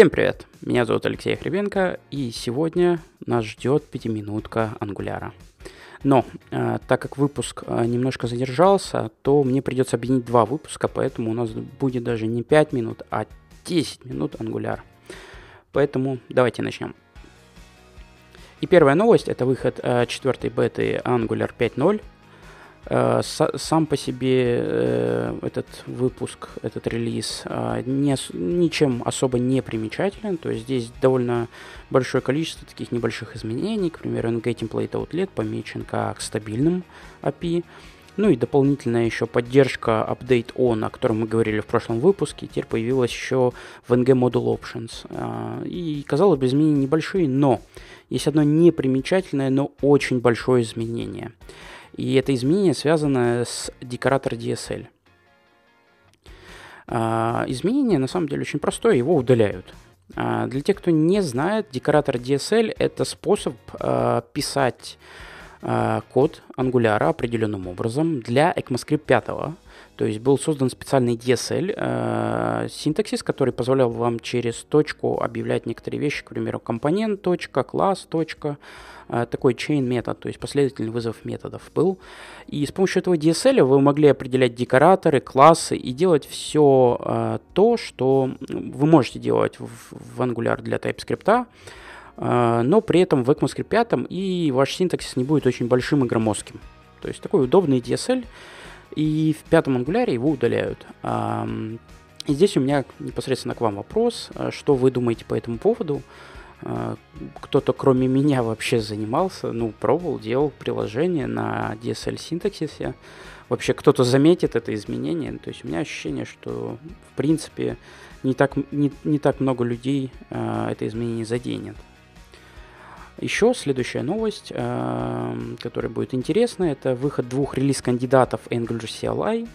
Всем привет! Меня зовут Алексей Хребенко, и сегодня нас ждет пятиминутка ангуляра. Но, э, так как выпуск э, немножко задержался, то мне придется объединить два выпуска, поэтому у нас будет даже не 5 минут, а 10 минут ангуляр. Поэтому давайте начнем. И первая новость – это выход э, четвертой беты Angular 5.0. Э, сам по себе э, этот выпуск, этот релиз э, не, ничем особо не примечателен, то есть здесь довольно большое количество таких небольших изменений, к примеру, Template Outlet помечен как стабильным API, ну и дополнительная еще поддержка Update On, о котором мы говорили в прошлом выпуске, теперь появилась еще в NG Module Options. И, казалось бы, изменения небольшие, но есть одно непримечательное, но очень большое изменение – и это изменение связано с декоратор DSL. А, изменение на самом деле очень простое, его удаляют. А, для тех, кто не знает, декоратор DSL это способ а, писать код Angular определенным образом для ECMAScript 5. То есть был создан специальный DSL э, синтаксис, который позволял вам через точку объявлять некоторые вещи, к примеру, компонент, точка, класс, точка, э, такой chain метод, то есть последовательный вызов методов был. И с помощью этого DSL вы могли определять декораторы, классы и делать все э, то, что вы можете делать в, в Angular для TypeScript, э, но при этом в ECMAScript 5 и ваш синтаксис не будет очень большим и громоздким. То есть такой удобный DSL, и в пятом ангуляре его удаляют. И здесь у меня непосредственно к вам вопрос, а что вы думаете по этому поводу? А, кто-то кроме меня вообще занимался, ну, пробовал, делал приложение на DSL синтаксисе. Вообще кто-то заметит это изменение. То есть у меня ощущение, что в принципе не так, не, не так много людей э, это изменение заденет. Еще следующая новость, эм, которая будет интересна, это выход двух релиз-кандидатов Angular CLI.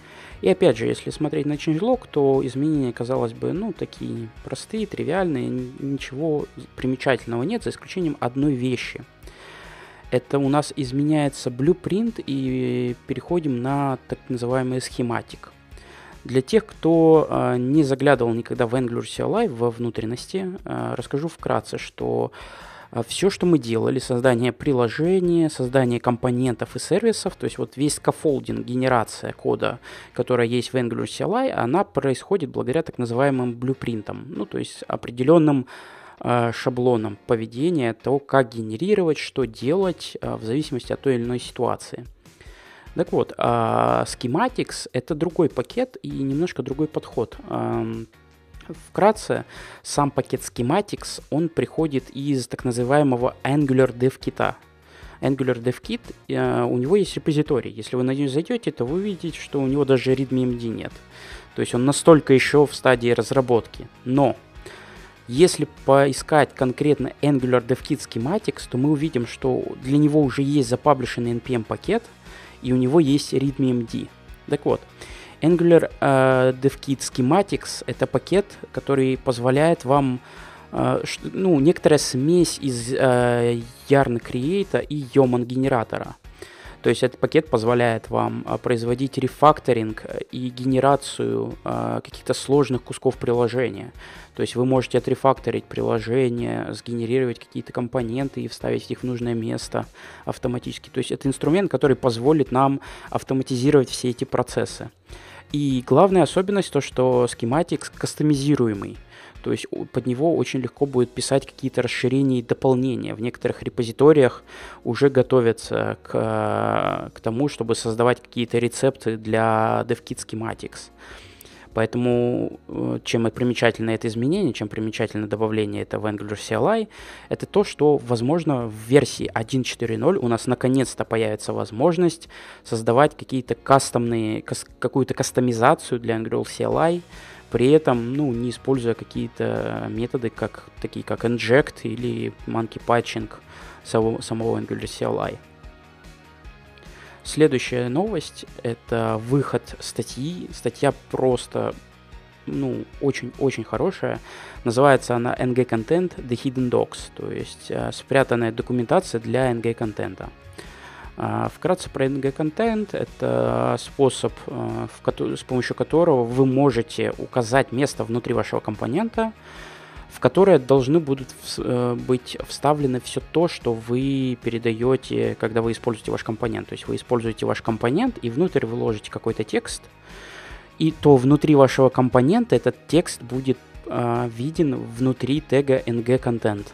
И опять же, если смотреть на changelog, то изменения, казалось бы, ну, такие простые, тривиальные, ничего примечательного нет, за исключением одной вещи. Это у нас изменяется blueprint и переходим на так называемый схематик. Для тех, кто э, не заглядывал никогда в Angular CLI во внутренности, э, расскажу вкратце, что все, что мы делали, создание приложения, создание компонентов и сервисов, то есть вот весь scaffolding, генерация кода, которая есть в Angular CLI, она происходит благодаря так называемым blueprint ам, ну то есть определенным э, шаблоном поведения, того, как генерировать, что делать э, в зависимости от той или иной ситуации. Так вот, Schematics это другой пакет и немножко другой подход. Вкратце, сам пакет Schematics, он приходит из так называемого Angular Dev Kit. Angular Dev Kit, э, у него есть репозиторий. Если вы на него зайдете, то вы увидите, что у него даже readme.md нет. То есть он настолько еще в стадии разработки. Но если поискать конкретно Angular Dev Kit Schematics, то мы увидим, что для него уже есть запаблишенный npm пакет, и у него есть readme.md. Так вот, Angular э, DevKit Schematics — это пакет, который позволяет вам э, ну, некоторая смесь из э, Yarn Create и Yeoman генератора. То есть этот пакет позволяет вам а, производить рефакторинг э, и генерацию а, каких-то сложных кусков приложения. То есть вы можете отрефакторить приложение, сгенерировать какие-то компоненты и вставить их в нужное место автоматически. То есть это инструмент, который позволит нам автоматизировать все эти процессы. И главная особенность то, что схематик кастомизируемый. То есть под него очень легко будет писать какие-то расширения и дополнения. В некоторых репозиториях уже готовятся к, к тому, чтобы создавать какие-то рецепты для DevKit Schematics. Поэтому э, чем примечательно это изменение, чем примечательно добавление это в Angular CLI, это то, что, возможно, в версии 1.4.0 у нас наконец-то появится возможность создавать какие-то кастомные, какую-то кастомизацию для Angular CLI, при этом, ну, не используя какие-то методы, как, такие как inject или monkey patching самого, самого Angular CLI. Следующая новость – это выход статьи. Статья просто, ну, очень-очень хорошая. Называется она NG Content The Hidden Docs, то есть э, спрятанная документация для NG контента. А, вкратце про NG-контент. Это способ, а, с помощью которого вы можете указать место внутри вашего компонента, в которые должны будут э, быть вставлены все то, что вы передаете, когда вы используете ваш компонент. То есть вы используете ваш компонент, и внутрь вы ложите какой-то текст, и то внутри вашего компонента этот текст будет э, виден внутри тега ng-content.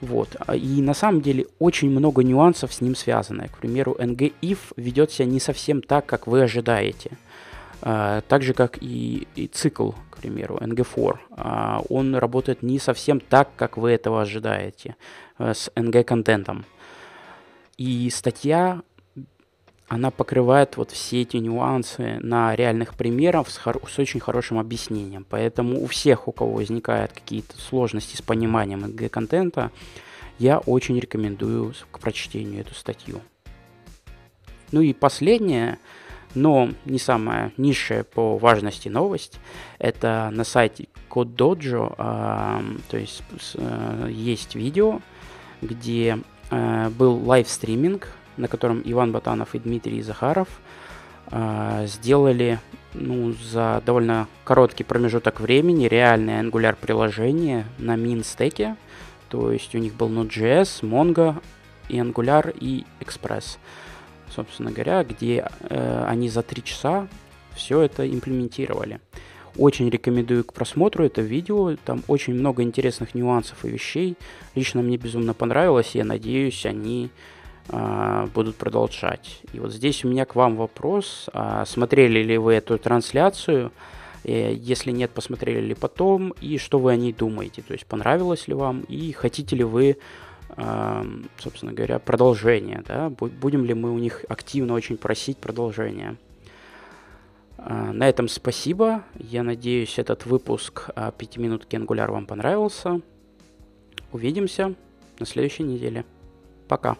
Вот. И на самом деле очень много нюансов с ним связано. К примеру, ng-if ведет себя не совсем так, как вы ожидаете. Uh, так же, как и, и цикл, к примеру, ng4. Uh, он работает не совсем так, как вы этого ожидаете uh, с ng-контентом. И статья она покрывает вот все эти нюансы на реальных примерах с, с очень хорошим объяснением. Поэтому у всех, у кого возникают какие-то сложности с пониманием NG-контента, я очень рекомендую к прочтению эту статью. Ну и последнее, но не самая низшая по важности новость, это на сайте Code Dojo, э, то есть э, есть видео, где э, был live streaming на котором Иван Батанов и Дмитрий Захаров э, сделали ну, за довольно короткий промежуток времени реальное Angular приложение на MEAN То есть у них был Node.js, Mongo и Angular и Express, собственно говоря, где э, они за три часа все это имплементировали. Очень рекомендую к просмотру это видео. Там очень много интересных нюансов и вещей. Лично мне безумно понравилось. И я надеюсь, они а, будут продолжать. И вот здесь у меня к вам вопрос. А смотрели ли вы эту трансляцию? Э, если нет, посмотрели ли потом? И что вы о ней думаете? То есть понравилось ли вам? И хотите ли вы, собственно говоря, продолжение? Да? Будем ли мы у них активно очень просить продолжения? На этом спасибо. Я надеюсь, этот выпуск 5 минут Angular вам понравился. Увидимся на следующей неделе. Пока.